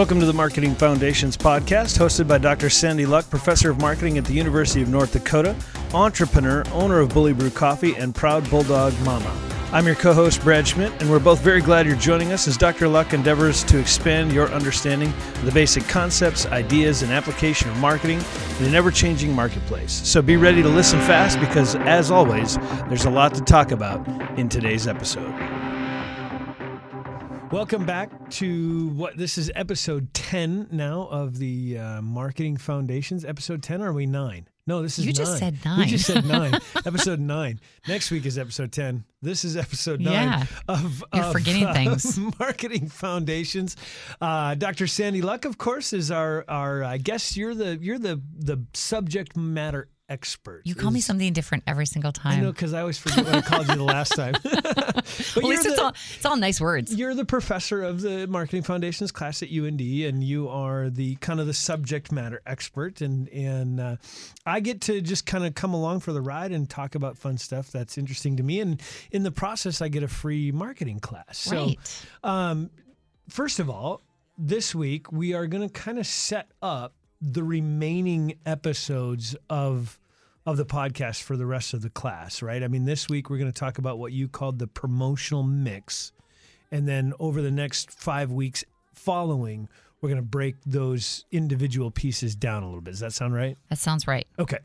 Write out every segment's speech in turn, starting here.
Welcome to the Marketing Foundations podcast, hosted by Dr. Sandy Luck, professor of marketing at the University of North Dakota, entrepreneur, owner of Bully Brew Coffee, and proud Bulldog Mama. I'm your co host, Brad Schmidt, and we're both very glad you're joining us as Dr. Luck endeavors to expand your understanding of the basic concepts, ideas, and application of marketing in an ever changing marketplace. So be ready to listen fast because, as always, there's a lot to talk about in today's episode. Welcome back to what this is episode 10 now of the uh, Marketing Foundations. Episode 10, or are we nine? No, this is You nine. just said We nine. just said nine. episode nine. Next week is episode 10. This is episode nine Yeah. of, You're of, forgetting uh, things. Marketing Foundations. Uh, Dr. Sandy Luck, of course, is our our. I guess you're the you're the the subject matter expert. You call me something different every single I time. know because I always forget what I called you the last time. but At least you're it's all it's all nice words. you're the professor of the Marketing Foundations class at UND, and you are the kind of the subject matter expert. And and uh, I get to just kind of come along for the ride and talk about fun stuff that's interesting to me. And in the process, I get a free marketing class. So, right. um, first of all, this week we are going to kind of set up the remaining episodes of of the podcast for the rest of the class, right? I mean, this week we're going to talk about what you called the promotional mix. And then over the next 5 weeks following, we're going to break those individual pieces down a little bit. Does that sound right? That sounds right. Okay.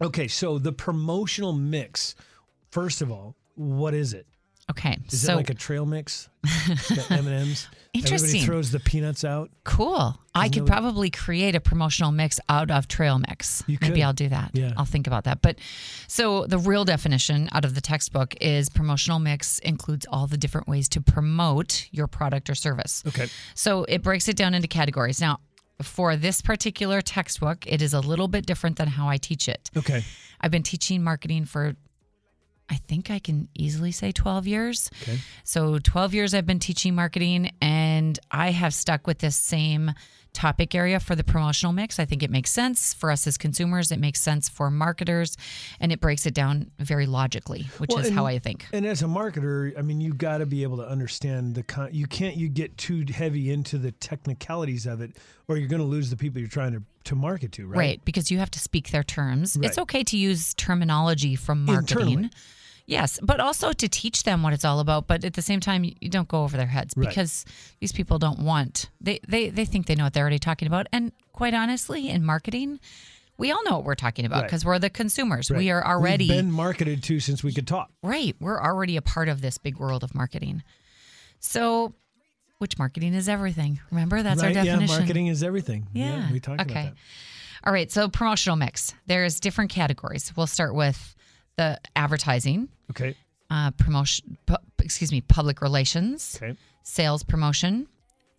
Okay, so the promotional mix, first of all, what is it? Okay. Is so it like a trail mix? M&Ms? Interesting. Everybody Interesting. throws the peanuts out. cool. I could what- probably create a promotional mix out of trail mix. You Maybe. I'll do that. Yeah. I'll think about that. But so the real definition out of the textbook is promotional mix includes all the different ways to promote your product or service. Okay. So it breaks it down into categories. Now, for this particular textbook, it is a little bit different than how I teach it. Okay. I've been teaching marketing for, I think I can easily say 12 years. Okay. So 12 years I've been teaching marketing, and I have stuck with this same topic area for the promotional mix. I think it makes sense for us as consumers, it makes sense for marketers, and it breaks it down very logically, which Well, is how I think. And as a marketer, I mean, you got to be able to understand the con- you can't you get too heavy into the technicalities of it or you're going to lose the people you're trying to to market to, right? Right, because you have to speak their terms. It's okay to use terminology from marketing. Internally. Yes, but also to teach them what it's all about. But at the same time, you don't go over their heads Right. because these people don't want. They, they they think they know what they're already talking about. And quite honestly, in marketing, we all know what we're talking about Right. because we're the consumers. Right. We are already We've been marketed to since we could talk. right. We're already a part of this big world of marketing. So, which marketing is everything. Remember, that's right? our definition. Yeah, marketing is everything. Yeah. we talked okay. about that. All right. So promotional mix. There's different categories. We'll start with the advertising, Okay. uh, promotion. Pu- excuse me, public relations, Okay. sales promotion,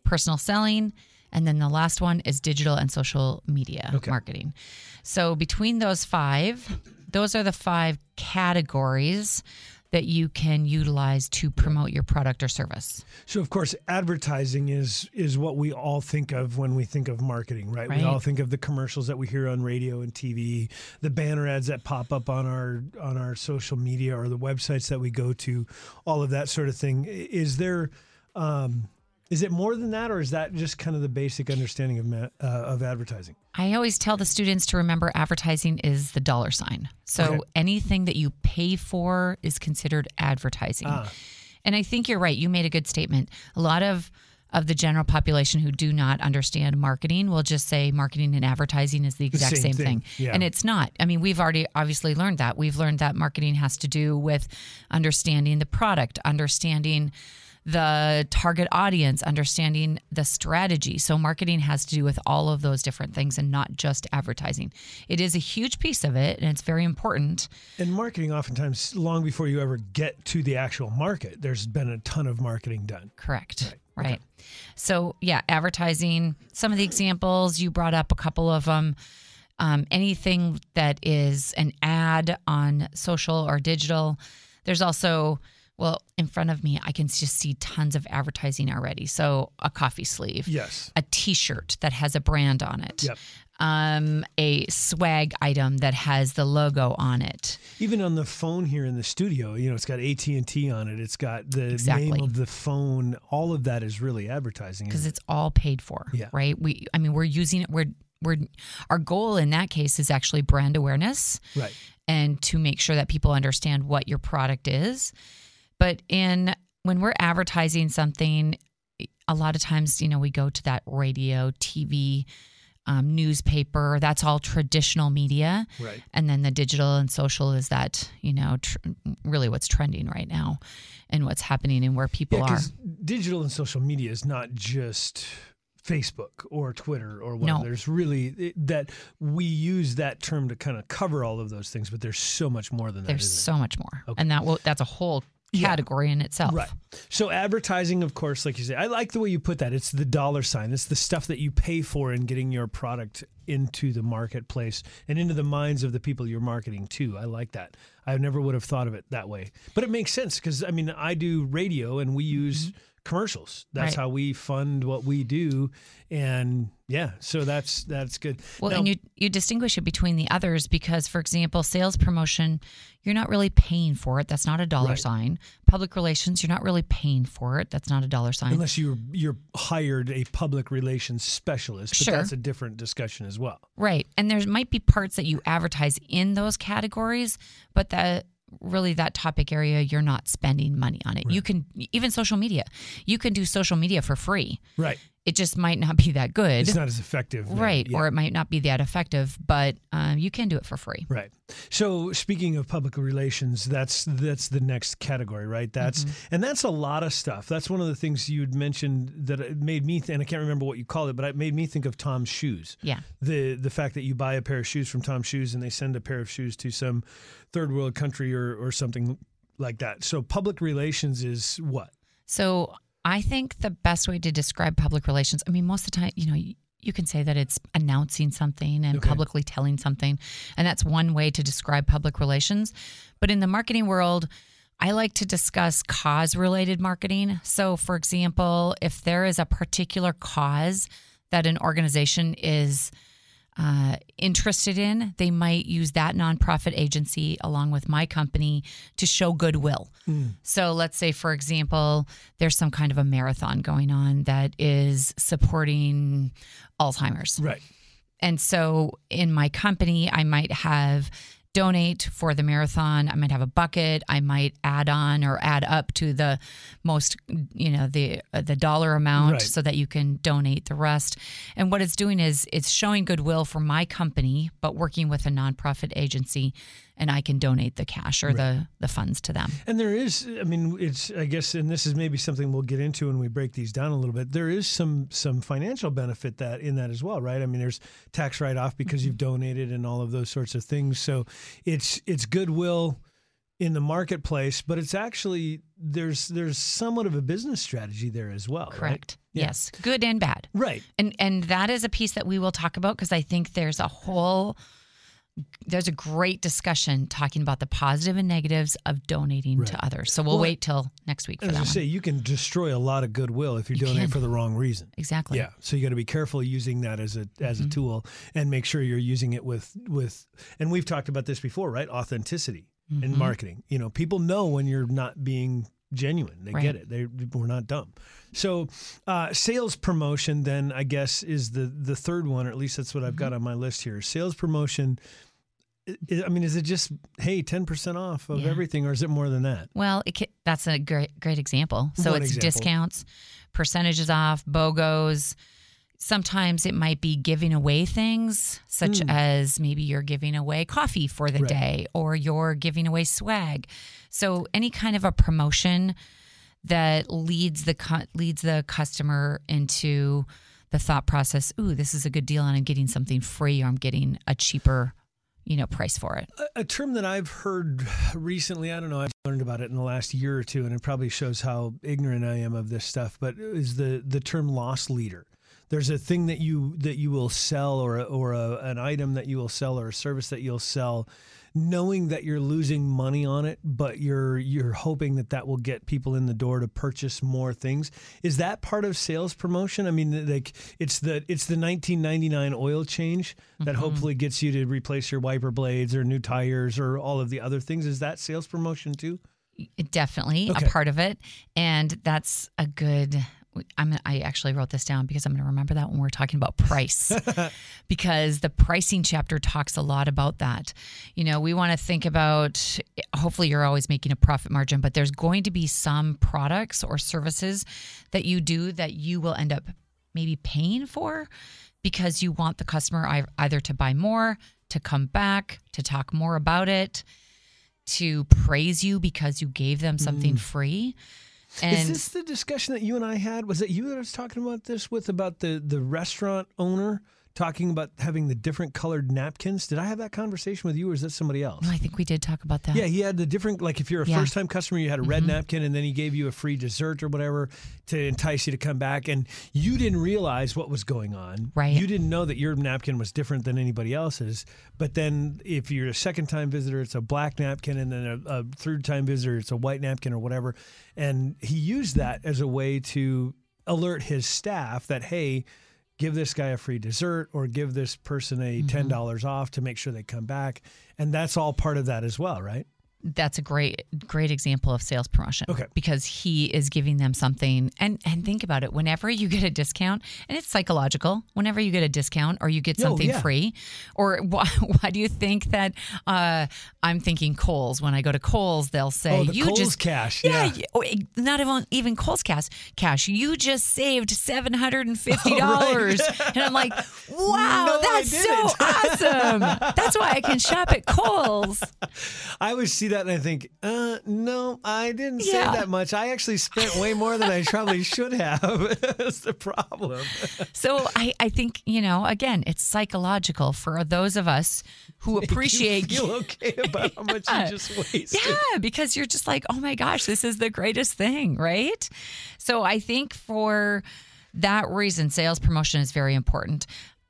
personal selling, and then the last one is digital and social media Okay. marketing. So between those five, those are the five categories that you can utilize to promote your product or service. So of course, advertising is is what we all think of when we think of marketing, right? We all think of the commercials that we hear on radio and TV, the banner ads that pop up on our on our social media or the websites that we go to, all of that sort of thing. Is there um, is it more than that, or is that just kind of the basic understanding of uh, of advertising? I always tell the students to remember advertising is the dollar sign. So Okay. anything that you pay for is considered advertising. Ah. And I think you're right. You made a good statement. A lot of of the general population who do not understand marketing will just say marketing and advertising is the exact same same, thing. thing. Yeah. And it's not. I mean, we've already obviously learned that. We've learned that marketing has to do with understanding the product, understanding the target audience, understanding the strategy. So, marketing has to do with all of those different things and not just advertising. It is a huge piece of it and it's very important. And marketing, oftentimes, long before you ever get to the actual market, there's been a ton of marketing done. Correct. Right. So, yeah, advertising, some of the examples, you brought up a couple of them. Um, anything that is an ad on social or digital. There's also, well, in front of me, I can just see tons of advertising already. So, a coffee sleeve. Yes. a t-shirt that has a brand on it Yep. um, a swag item that has the logo on it. Even on the phone here in the studio, you know, it's got AT and T on it. It's got the Exactly. name of the phone. All of that is really advertising. because isn't it's all paid for Yeah. right we i mean we're using it we're we're our goal in that case is actually brand awareness right. and to make sure that people understand what your product is but in when we're advertising something a lot of times you know we go to that radio tv um, newspaper that's all traditional media Right. and then the digital and social is that you know tr- really what's trending right now and what's happening and where people Yeah, are digital and social media is not just Facebook or Twitter or whatever. No. There's really it, that we use that term to kind of cover all of those things, but there's so much more than that. There's so much more, Okay. and that will that's a whole Yeah. category in itself. Right. So advertising, of course, like you say, I like the way you put that. It's the dollar sign. It's the stuff that you pay for in getting your product into the marketplace and into the minds of the people you're marketing to. I like that. I never would have thought of it that way, but it makes sense because I mean, I do radio and we use commercials. That's Mm-hmm. Right. how we fund what we do, and yeah, so that's that's good. Well, Now- and you you distinguish it between the others because, for example, sales promotion, you're not really paying for it. That's not a dollar Right. sign. Public relations, you're not really paying for it. That's not a dollar sign. unless you're you're hired a public relations specialist, but Sure. that's a different discussion as well. Right. And there might be parts that you advertise in those categories, but that really that topic area you're not spending money on it. You can even social media. You can do social media for free. Right. It just might not be that good. It's not as effective. right. Yeah. Or it might not be that effective, but um, you can do it for free. Right. So speaking of public relations, that's that's the next category, right? That's Mm-hmm. and that's a lot of stuff. That's one of the things you'd mentioned that it made me, th- and I can't remember what you called it, but it made me think of TOMS shoes. Yeah. The the fact that you buy a pair of shoes from TOMS Shoes and they send a pair of shoes to some third world country or or something like that. So public relations is what? So I think the best way to describe public relations, I mean, most of the time, you know, you, you can say that it's announcing something and Okay. publicly telling something. And that's one way to describe public relations. But in the marketing world, I like to discuss cause related marketing. So, for example, if there is a particular cause that an organization is uh, interested in, they might use that nonprofit agency along with my company to show goodwill. So, let's say, for example, there's some kind of a marathon going on that is supporting Alzheimer's. Right. And so in my company, I might have donate for the marathon. I might have a bucket. I might add on or add up to the most, you know, the uh, the dollar amount Right. so that you can donate the rest. And what it's doing is it's showing goodwill for my company, but working with a nonprofit agency, and I can donate the cash or the the funds to them. And there is, I mean, it's, I guess, and this is maybe something we'll get into when we break these down a little bit. There is some some financial benefit that in that as well, right? I mean, there's tax write off because you've mm-hmm. donated and all of those sorts of things. So it's it's goodwill in the marketplace, but it's actually there's there's somewhat of a business strategy there as well, right? Correct. Yeah. Yes. Good and bad. Right. and and that is a piece that we will talk about because I think there's a whole there's a great discussion talking about the positive and negatives of donating Right. to others. So we'll Well, wait till next week for As that I say, you can destroy a lot of goodwill if you, You donate can. for the wrong reason. Exactly. Yeah, so you got to be careful using that as a as Mm-hmm. a tool and make sure you're using it with with and we've talked about this before, right? Authenticity Mm-hmm. in marketing. You know, people know when you're not being genuine. They Right. get it. They we're not dumb. So, uh, sales promotion then I guess is the the third one, or at least that's what I've got Mm-hmm. on my list here. Sales promotion. I- mean, is it just hey, ten percent off of Yeah. everything, or is it more than that? Well, it ca that's a great great example. So One it's example. discounts, percentages off, BOGOs. Sometimes it might be giving away things, such mm. as maybe you're giving away coffee for the. Right. day or you're giving away swag. So any kind of a promotion that leads the cu- leads the customer into the thought process, ooh, this is a good deal and I'm getting something free or I'm getting a cheaper, you know, price for it. a, a term that I've heard recently. I don't know. I've learned about it in the last year or two, and it probably shows how ignorant I am of this stuff. But is the the term loss leader? There's a thing that you that you will sell, or a, or a, an item that you will sell, or a service that you'll sell knowing that you're losing money on it, but you're you're hoping that that will get people in the door to purchase more things. Is that part of sales promotion? I mean, like it's the it's the 1999 oil change that Mm-hmm. hopefully gets you to replace your wiper blades or new tires or all of the other things. Is that sales promotion too? definitely Okay. a part of it and that's a good I'm I actually wrote this down because I'm going to remember that when we're talking about price because the pricing chapter talks a lot about that. You know, we want to think about hopefully you're always making a profit margin, but there's going to be some products or services that you do that you will end up maybe paying for because you want the customer either to buy more, to come back, to talk more about it, to praise you because you gave them something mm. free. And Is this the discussion that you and I had? Was it you that I was talking about this with about the the restaurant owner talking about having the different colored napkins? Did I have that conversation with you, or is that somebody else? No, I think we did talk about that. Yeah, he had the different like if you're a Yeah. first time customer, you had a red mm-hmm. napkin and then he gave you a free dessert or whatever to entice you to come back and you didn't realize what was going on. Right. You didn't know that your napkin was different than anybody else's. But then if you're a second time visitor, it's a black napkin and then a, a third time visitor, it's a white napkin or whatever. And he used that as a way to alert his staff that hey, give this guy a free dessert or give this person a Mm-hmm. $10 off to make sure they come back. And that's all part of that as well, right? That's a great great example of sales promotion. Okay. Because he is giving them something and and think about it. Whenever you get a discount, and it's psychological, whenever you get a discount or you get Oh, something yeah. free, or why, why do you think that uh, I'm thinking Kohl's when I go to Kohl's, they'll say Oh, the you Kohl's just cash, Yeah, yeah. oh, not even even Kohl's cash. Cash. You just saved seven hundred and fifty dollars, and I'm like, wow, No, that's so awesome. That's why I can shop at Kohl's. I always see that and I think, uh, no, I didn't save Yeah. that much. I actually spent way more than I probably should have. That's the problem. So I, I think, you know, again, it's psychological for those of us who appreciate You feel okay about how much Yeah. you just wasted. Yeah, because you're just like, oh my gosh, this is the greatest thing, right? So I think for that reason, sales promotion is very important.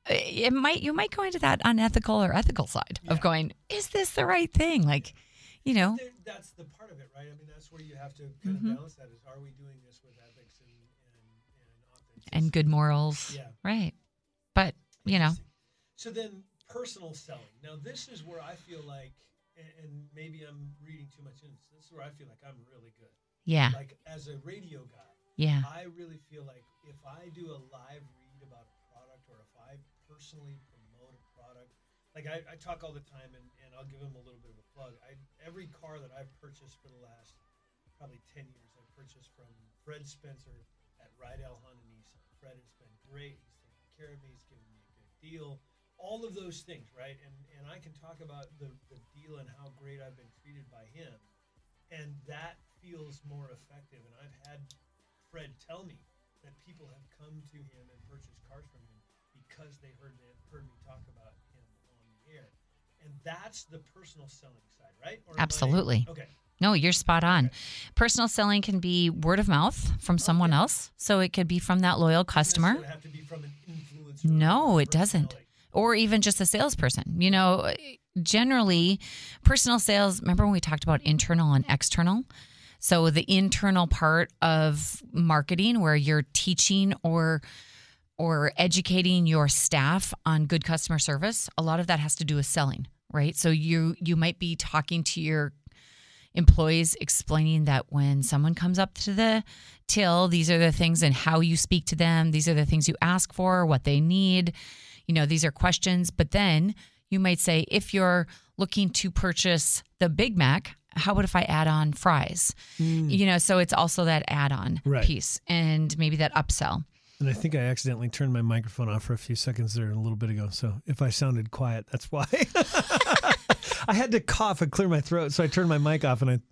It might you might go into that unethical or ethical side of going, is this the right thing? Like, you know, That's the part of it, right? I mean, that's where you have to kind Mm-hmm. of balance that is, are we doing this with ethics and, and, and authenticity? and good morals. Yeah. Right. But, you know, So then, personal selling. Now, this is where I feel like, and, and maybe I'm reading too much into this. This is where I feel like I'm really good. yeah. Like as a radio guy, Yeah. I really feel like if I do a live read about a product or if I personally promote a product, like I, I talk all the time, and, and I'll give them a little bit of a plug. I every car that I've purchased for the last probably ten years, I've purchased from Fred Spencer at Rydell Honda Nissan. Fred has been great. He's taken care of me. He's given me a good deal. All of those things, right? And and I can talk about the, the deal and how great I've been treated by him, and that feels more effective. And I've had Fred tell me that people have come to him and purchased cars from him because they heard they heard me talk about and that's the personal selling side, right? Or am I- Absolutely. okay. No, you're spot on. Personal selling can be word of mouth from someone else. So it could be from that loyal customer. Doesn't have to be from an influencer. No, it doesn't. Or even just a salesperson. You know, generally, personal sales, remember when we talked about internal and external? So the internal part of marketing where you're teaching or or educating your staff on good customer service, a lot of that has to do with selling, right? So you you might be talking to your employees explaining that when someone comes up to the till, these are the things and how you speak to them. These are the things you ask for, what they need. You know, these are questions. But then you might say, if you're looking to purchase the Big Mac, how about if I add on fries? Hmm. You know, so it's also that add on Right. piece and maybe that upsell. And I think I accidentally turned my microphone off for a few seconds there a little bit ago. So if I sounded quiet, that's why. I had to cough and clear my throat, so I turned my mic off, and I'm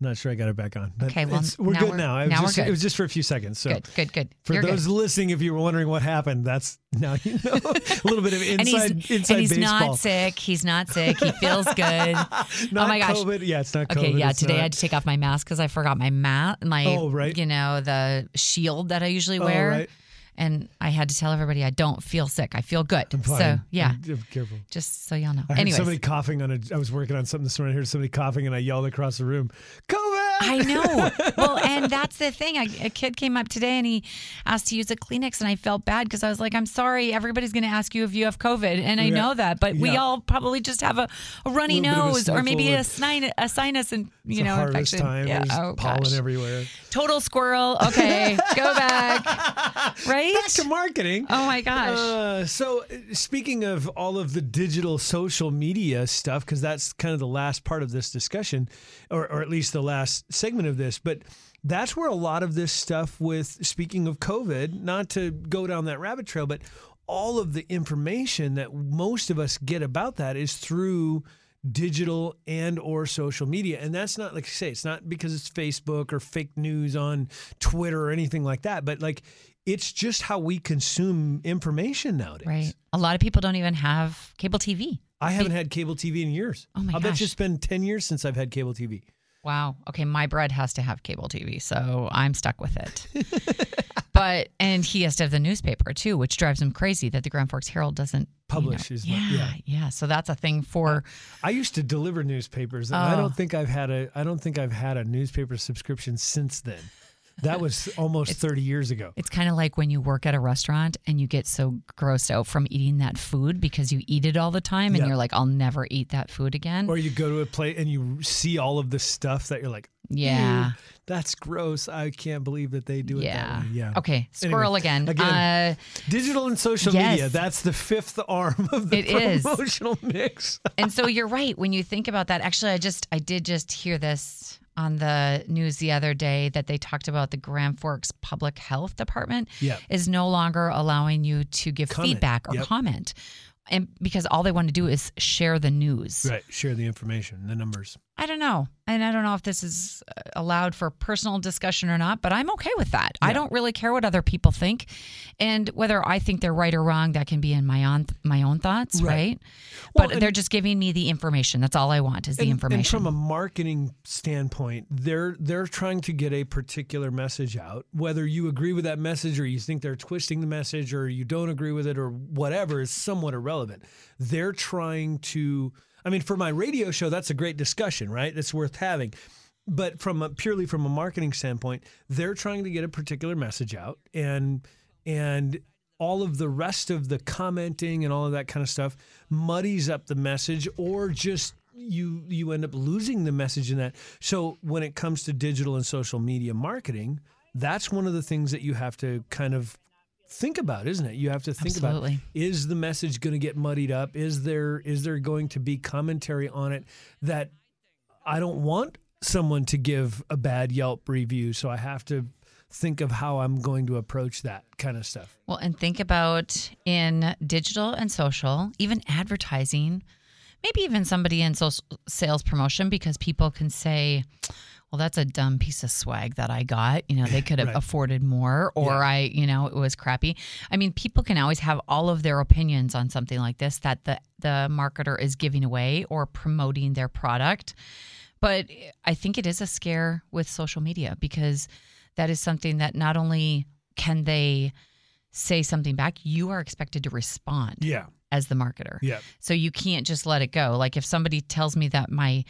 not sure I got it back on. But Okay, well, we're now good we're- now. I was now we're good. It was just for a few seconds. So Good, good, good. for You're those good. listening, if you were wondering what happened, that's now you know a little bit of And inside he's, inside and he's baseball. not sick. He's not sick. He feels good. Not oh my gosh. COVID. Yeah, it's not COVID. Okay, yeah. It's Today I had to take off my mask because I forgot my mat, my Oh, right. you know the shield that I usually Oh, wear. right. And I had to tell everybody I don't feel sick. I feel good. So yeah, I'm, I'm careful. just so y'all know. I heard Anyways, somebody coughing on a. I was working on something this morning. I heard somebody coughing, and I yelled across the room, "COVID!" I know. Well, and that's the thing. I, a kid came up today and he asked to use a Kleenex, and I felt bad because I was like, I'm sorry, everybody's going to ask you if you have COVID. And I Yeah. know that, but we all probably just have a, a runny Little bit of a nose or maybe a, sinus, a sinus and, you It's know, a harvest infection. time. Yeah. There's Oh, pollen gosh. everywhere. Total squirrel. Okay. Go back. Right? Back to marketing. Oh, my gosh. Uh, so, uh, speaking of all of the digital social media stuff, because that's kind of the last part of this discussion, or, or at least the last segment of this, but that's where a lot of this stuff with, speaking of COVID, not to go down that rabbit trail, but all of the information that most of us get about that is through digital and or social media and that's not like I say it's not because it's Facebook or fake news on Twitter or anything like that but like it's just how we consume information nowadays. right. A lot of people don't even have cable TV. I haven't had cable TV in years. Oh my I bet gosh. it's been 10 years since I've had cable TV. Wow. Okay, my bread has to have cable TV, so I'm stuck with it. but and he has to have the newspaper too, which drives him crazy that the Grand Forks Herald doesn't you know- Publish yeah, yeah. yeah. So that's a thing for I used to deliver newspapers and I Oh. don't think I've had a I don't think I've had a newspaper subscription since then. That was almost 30 years ago. it's kind of like when you work at a restaurant and you get so grossed out from eating that food because you eat it all the time and Yeah. you're like, I'll never eat that food again. Or you go to a plate and you see all of the stuff that you're like, yeah. That's gross. I can't believe that they do it Yeah. that way. Yeah. Okay. Squirrel again. again. Uh, Digital and social Yes. media. That's the fifth arm of the It is. promotional mix. and so you're right when you think about that actually i just i did just hear this on the news the other day that they talked about the grand forks public health department Yeah. is no longer allowing you to give Comment. feedback or Yep. comment and because all they want to do is share the news Right. Share the information, the numbers. I don't know. And i don't know if this is uh, allowed for personal discussion or not but i'm okay with that. I don't really care what other people think. And whether i think they're right or wrong that can be in my own my own thoughts Right. right, Well, but they're just giving me the information. That's all i want is the And- information And from a marketing standpoint, they're they're trying to get a particular message out. Whether you agree with that message or you think they're twisting the message or you don't agree with it or whatever is somewhat irrelevant. They're trying to I mean, for my radio show, that's a great discussion, right? It's worth having. But from a, purely from a marketing standpoint, they're trying to get a particular message out and and all of the rest of the commenting and all of that kind of stuff muddies up the message or just you you end up losing the message in that. So when it comes to digital and social media marketing, that's one of the things that you have to kind of think about, isn't it? You have to think Absolutely. about is the message going to get muddied up? Is there is there going to be commentary on it that I don't want someone to give a bad Yelp review, so I have to think of how I'm going to approach that kind of stuff. Well, and think about in digital and social, even advertising, maybe even somebody in social sales promotion, because people can say, well, that's a dumb piece of swag that I got. You know, they could have Right. afforded more, or Yeah. I, you know, it was crappy. I mean, people can always have all of their opinions on something like this that the, the marketer is giving away or promoting their product. But I think it is a scare with social media because that is something that not only can they say something back, you are expected to respond Yeah. as the marketer. Yeah. So you can't just let it go. Like if somebody tells me that my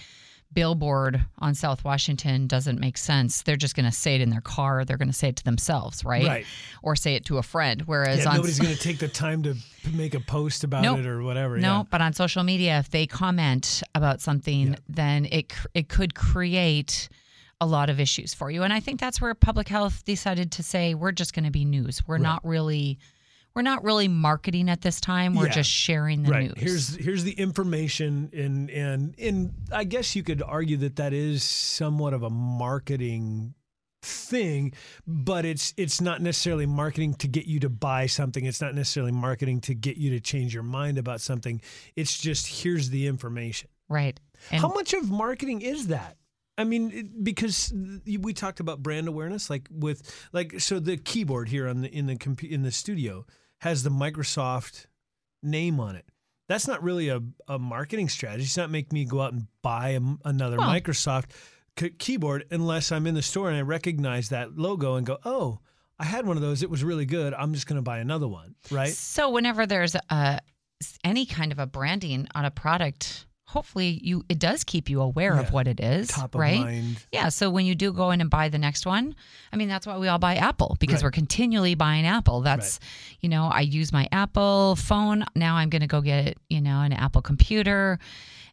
billboard on South Washington doesn't make sense, they're just going to say it in their car. They're going to say it to themselves, right? Right. Or say it to a friend. Whereas Yeah, on nobody's going to take the time to make a post about Nope. it or whatever. no, yeah. but on social media, if they comment about something, Yeah. then it it could create a lot of issues for you. And I think that's where public health decided to say we're just going to be news. We're Right. not really we're not really marketing at this time. We're Yeah. just sharing the right. news. Here's here's the information, and and and I guess you could argue that that is somewhat of a marketing thing, but it's it's not necessarily marketing to get you to buy something. It's not necessarily marketing to get you to change your mind about something. It's just here's the information. right. And How much of marketing is that? I mean, because we talked about brand awareness, like with like so the keyboard here on the in the in the studio has the Microsoft name on it. That's not really a, a marketing strategy. It's not make me go out and buy a, another Well- Microsoft c- keyboard unless I'm in the store and I recognize that logo and go, oh, I had one of those. It was really good. I'm just going to buy another one, right? So whenever there's a any kind of a branding on a product, hopefully you it does keep you aware Yeah. of what it is, Top of right? mind. Yeah. So when you do go in and buy the next one, I mean that's why we all buy Apple because Right. we're continually buying Apple. That's you know I use my Apple phone now. I'm going to go get you know an Apple computer,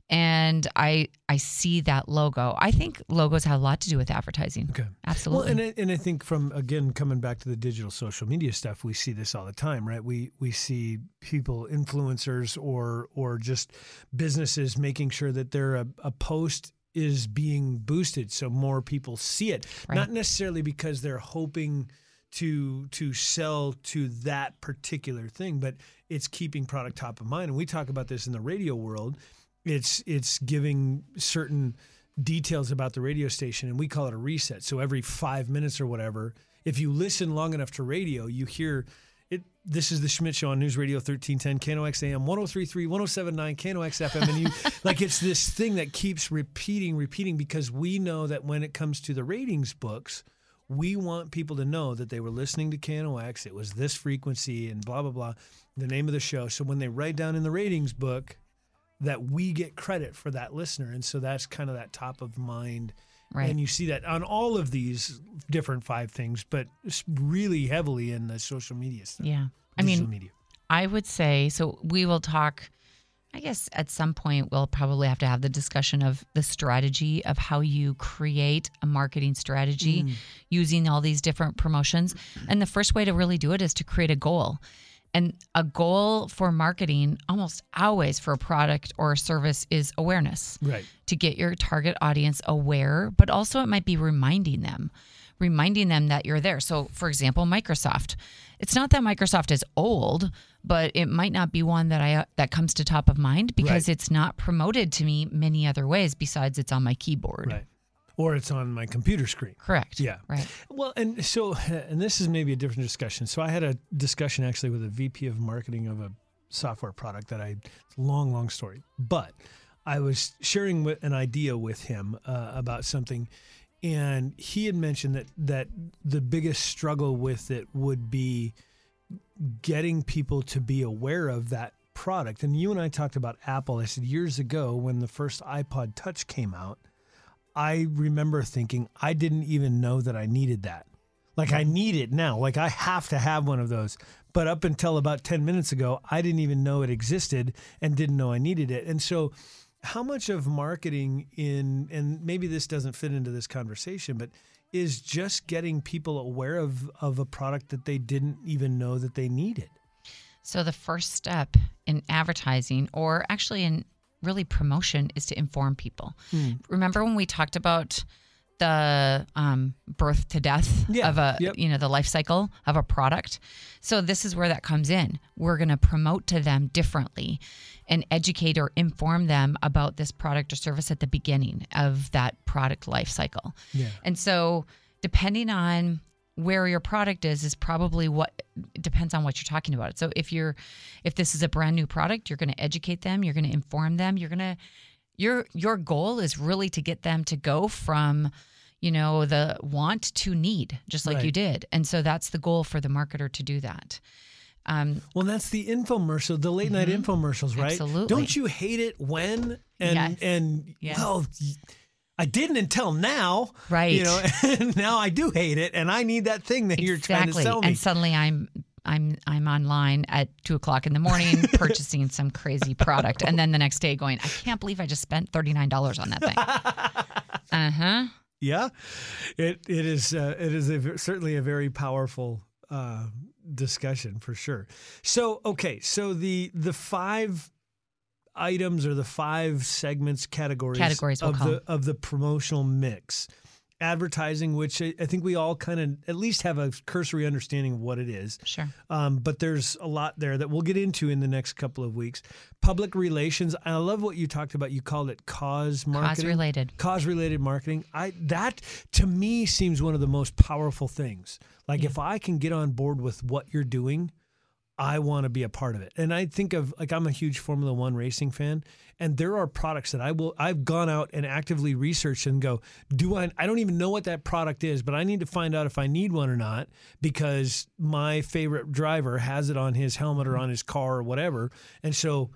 and I I see that logo. I think logos have a lot to do with advertising. Okay. Absolutely. Well, and I, and I think from again coming back to the digital social media stuff, we see this all the time, right? We we see people, influencers, or or just businesses making sure that their a, a post is being boosted so more people see it, Right. not necessarily because they're hoping to to sell to that particular thing, but it's keeping product top of mind. And we talk about this in the radio world. It's it's giving certain details about the radio station, and we call it a reset. So every five minutes or whatever, if you listen long enough to radio, you hear it. This is the Schmidt Show on News Radio 1310, KNOX AM, 1033, 1079, KNOX FM. And you, like, it's this thing that keeps repeating, repeating, because we know that when it comes to the ratings books, we want people to know that they were listening to KNOX, it was this frequency, and blah, blah, blah, the name of the show. So when they write down in the ratings book, that we get credit for that listener. And so that's kind of that top of mind. Right. And you see that on all of these different five things, but really heavily in the social media stuff. yeah. I mean, media. I would say so. We will talk. I guess at some point we'll probably have to have the discussion of the strategy of how you create a marketing strategy Mm. using all these different promotions. And the first way to really do it is to create a goal. And a goal for marketing, almost always for a product or a service, is awareness Right. to get your target audience aware, but also it might be reminding them, reminding them that you're there. So, for example, Microsoft. It's not that Microsoft is old, but it might not be one that I that comes to top of mind because Right. it's not promoted to me many other ways besides it's on my keyboard. Right. Or it's on my computer screen. Correct. Yeah. Right. Well, and so, and this is maybe a different discussion. So I had a discussion actually with a VP of marketing of a software product that I, it's a long, long story, but I was sharing an idea with him uh, about something. And he had mentioned that, that the biggest struggle with it would be getting people to be aware of that product. And you and I talked about Apple. I said years ago when the first iPod Touch came out, I remember thinking I didn't even know that I needed that. Like I need it now. Like I have to have one of those. But up until about 10 minutes ago, I didn't even know it existed and didn't know I needed it. And so how much of marketing in and maybe this doesn't fit into this conversation, but is just getting people aware of of a product that they didn't even know that they needed. So the first step in advertising or actually in really promotion is to inform people. Hmm. Remember when we talked about the um, birth to death Yeah, of a yep. you know the life cycle of a product so this is where that comes in we're going to promote to them differently and educate or inform them about this product or service at the beginning of that product life cycle Yeah. and so depending on where your product is is probably what depends on what you're talking about. So if you're if this is a brand new product, you're going to educate them, you're going to inform them, you're going to your your goal is really to get them to go from you know the want to need just like you did. And so that's the goal for the marketer to do that. Um, Well, that's the infomercial, the late night infomercials, right? Mm-hmm. Absolutely. Don't you hate it when and Yes. and Yes. well, I didn't until now, Right. You know, and now I do hate it, and I need that thing that you're trying to sell me. And suddenly I'm I'm I'm online at two o'clock in the morning purchasing some crazy product, and then the next day going, I can't believe I just spent thirty nine dollars on that thing. Uh huh. Yeah, it it is uh, it is a, certainly a very powerful uh, discussion for sure. So okay, so the the five items or the five segments categories Categories, we'll of the of the promotional mix. Advertising, which I I think we all kind of at least have a cursory understanding of what it is. Sure. Um, but there's a lot there that we'll get into in the next couple of weeks. Public relations. I love what you talked about. You called it cause marketing. Cause related. Cause related marketing. I that to me seems one of the most powerful things. Like if I can get on board with what you're doing, I want to be a part of it. And I think of like I'm a huge Formula 1 racing fan and there are products that I will I've gone out and actively researched and go, do I I don't even know what that product is, but I need to find out if I need one or not because my favorite driver has it on his helmet or on his car or whatever. And so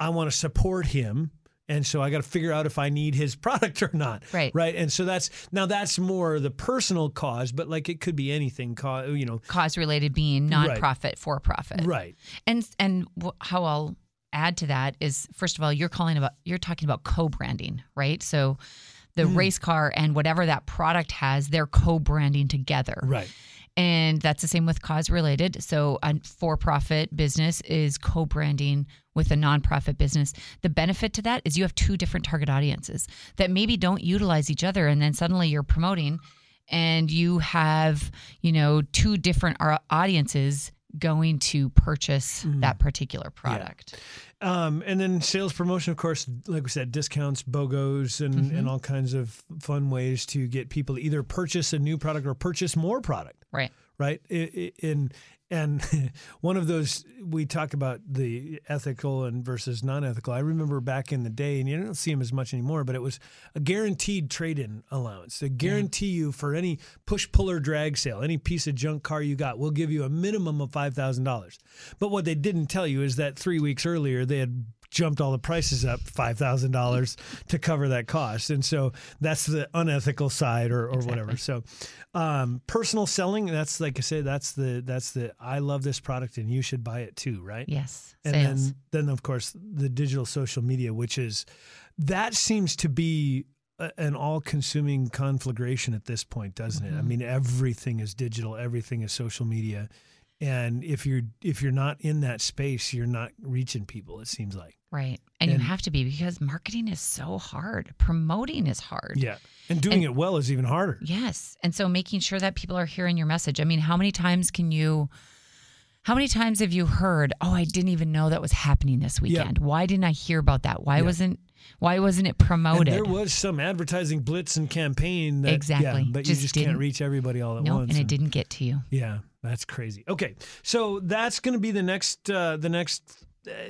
I want to support him and so I got to figure out if I need his product or not. Right. Right. And so that's now that's more the personal cause, but like it could be anything. Cause you know. Cause related being nonprofit, for profit. Right. And and how I'll add to that is first of all, you're calling about you're talking about co-branding, right? So the Mm. race car and whatever that product has, they're co-branding together. Right. And that's the same with cause related. So a for profit business is co branding with a nonprofit business. The benefit to that is you have two different target audiences that maybe don't utilize each other. And then suddenly you're promoting and you have, you know, two different audiences going to purchase that particular product. Um, and then sales promotion, of course, like we said, discounts, BOGOs, and, Mm-hmm. and all kinds of fun ways to get people to either purchase a new product or purchase more product. Right. Right? In and one of those we talk about the ethical and versus non-ethical. I remember back in the day, and you don't see them as much anymore, but it was a guaranteed trade-in allowance. They guarantee you for any push puller drag sale, any piece of junk car you got, we'll give you a minimum of five thousand dollars. But what they didn't tell you is that three weeks earlier they had jumped all the prices up five thousand dollars to cover that cost, and so that's the unethical side or, or whatever. So, um, personal selling that's like I said, that's the that's the I love this product and you should buy it too, right? Yes. And Sales. then then of course the digital social media, which is that seems to be a, an all-consuming conflagration at this point, doesn't it? I Mm-hmm. mean, everything is digital, everything is social media. And if you're if you're not in that space, you're not reaching people. It seems like. right. And, and- you have to be because marketing is so hard. Promoting is hard. Yeah, and doing it well is even harder. Yes. And so making sure that people are hearing your message. I mean, how many times can you how many times have you heard, "Oh, I didn't even know that was happening this Yeah. weekend. Why didn't I hear about that? Why Yeah. wasn't why wasn't it And promoted?" there was some advertising blitz and campaign. That, Exactly. Yeah, but Just you just can't reach everybody all at no, once. and it didn't get to you. Yeah, that's crazy. Okay, so that's going to be the next uh, the next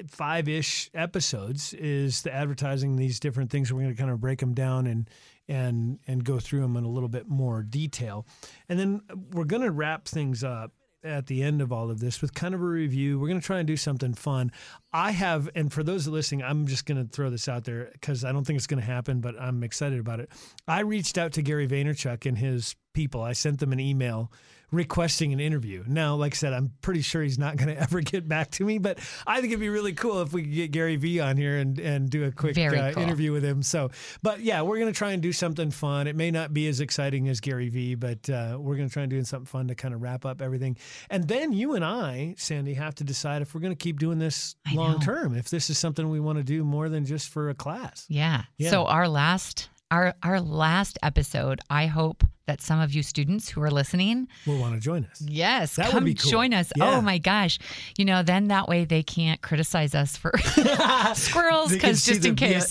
five ish episodes is the advertising these different things. We're going to kind of break them down and and and go through them in a little bit more detail, and then we're going to wrap things up at the end of all of this with kind of a review. We're going to try and do something fun. I have, and for those listening, I'm just going to throw this out there because I don't think it's going to happen, but I'm excited about it. I reached out to Gary Vaynerchuk and his people. I sent them an email requesting an interview. Now, like I said, I'm pretty sure he's not going to ever get back to me, but I think it'd be really cool if we could get Gary V on here and, and do a quick uh, cool. interview with him. So, but yeah, we're going to try and do something fun. It may not be as exciting as Gary V, but uh, we're going to try and do something fun to kind of wrap up everything. And then you and I, Sandy, have to decide if we're going to keep doing this I know. long term, if this is something we want to do more than just for a class. Yeah. Yeah. So our last our our last episode, I hope that some of you students who are listening Will want to join us. Yes, That would come be cool. join us. Oh yeah. Oh my gosh. You know, then that way they can't criticize us for squirrels because just in the- yeah,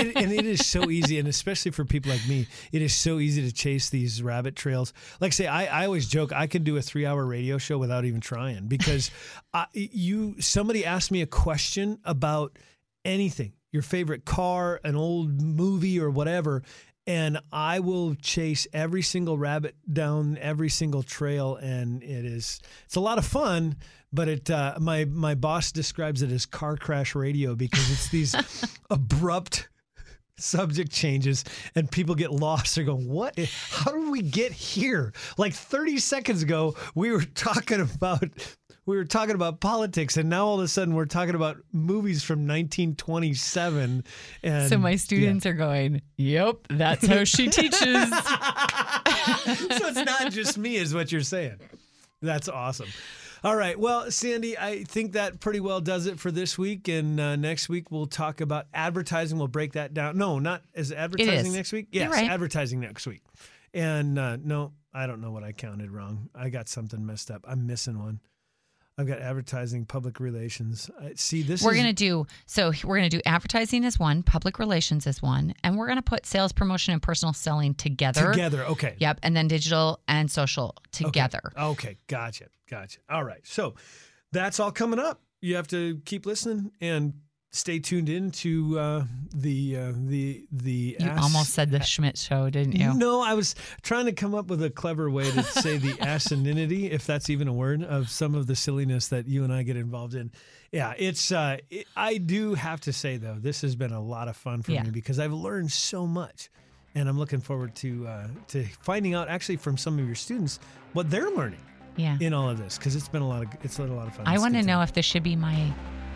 it, and it is so easy, and especially for people like me, it is so easy to chase these rabbit trails. Like say, I, I always joke I could do a three-hour radio show without even trying because I, you somebody asked me a question about anything, your favorite car, an old movie, or whatever. And I will chase every single rabbit down every single trail, and it is it's a lot of fun. But it uh, my my boss describes it as car crash radio because it's these abrupt subject changes and people get lost. They're going, "What? How did we get here?" Like 30 seconds ago, we were talking about we were talking about politics, and now all of a sudden we're talking about movies from 1927. And so my students are going, Yep, that's how she teaches. so it's not just me, is what you're saying. That's awesome. All right. Well, Sandy, I think that pretty well does it for this week. And uh, next week we'll talk about advertising. We'll break that down. No, not as advertising next week. Yes, right. advertising next week. And uh, no, I don't know what I counted wrong. I got something messed up. I'm missing one. I've got advertising, public relations. I, see, this we're is gonna do so we're gonna do advertising as one, public relations as one, and we're gonna put sales promotion and personal selling together. together. Okay. Yep, and then digital and social together. Okay, gotcha, gotcha. All right, so that's all coming up. You have to keep listening and stay tuned in to uh, the uh, the the. You Ask- almost said the Schmidt show, didn't you? No, I was trying to come up with a clever way to say the asininity, if that's even a word, of some of the silliness that you and I get involved in. Yeah, it's. Uh, it, I do have to say though, this has been a lot of fun for Yeah. me because I've learned so much, and I'm looking forward to uh, to finding out actually from some of your students what they're learning Yeah. in all of this because it's been a lot of it's been a lot of fun. I want to know if this should be my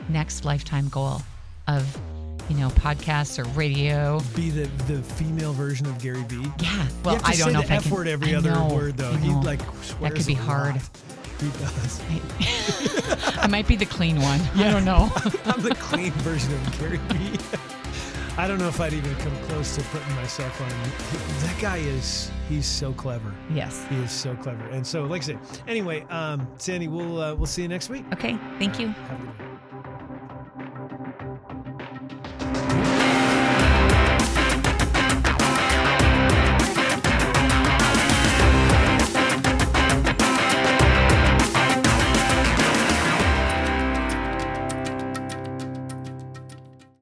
next lifetime goal of, you know, podcasts or radio. be the the female version of Gary Vee. Yeah. Well, I don't know if I F can. word every I other know, word though. He like that could be hard. lot. He does. I might be the clean one. I don't know. I'm the clean version of Gary Vee. I don't know if I'd even come close to putting myself on. That guy is, he's so clever. yes. He is so clever. And so, like I said, anyway, um, Sandy, we'll, uh, we'll see you next week. Okay. Thank you.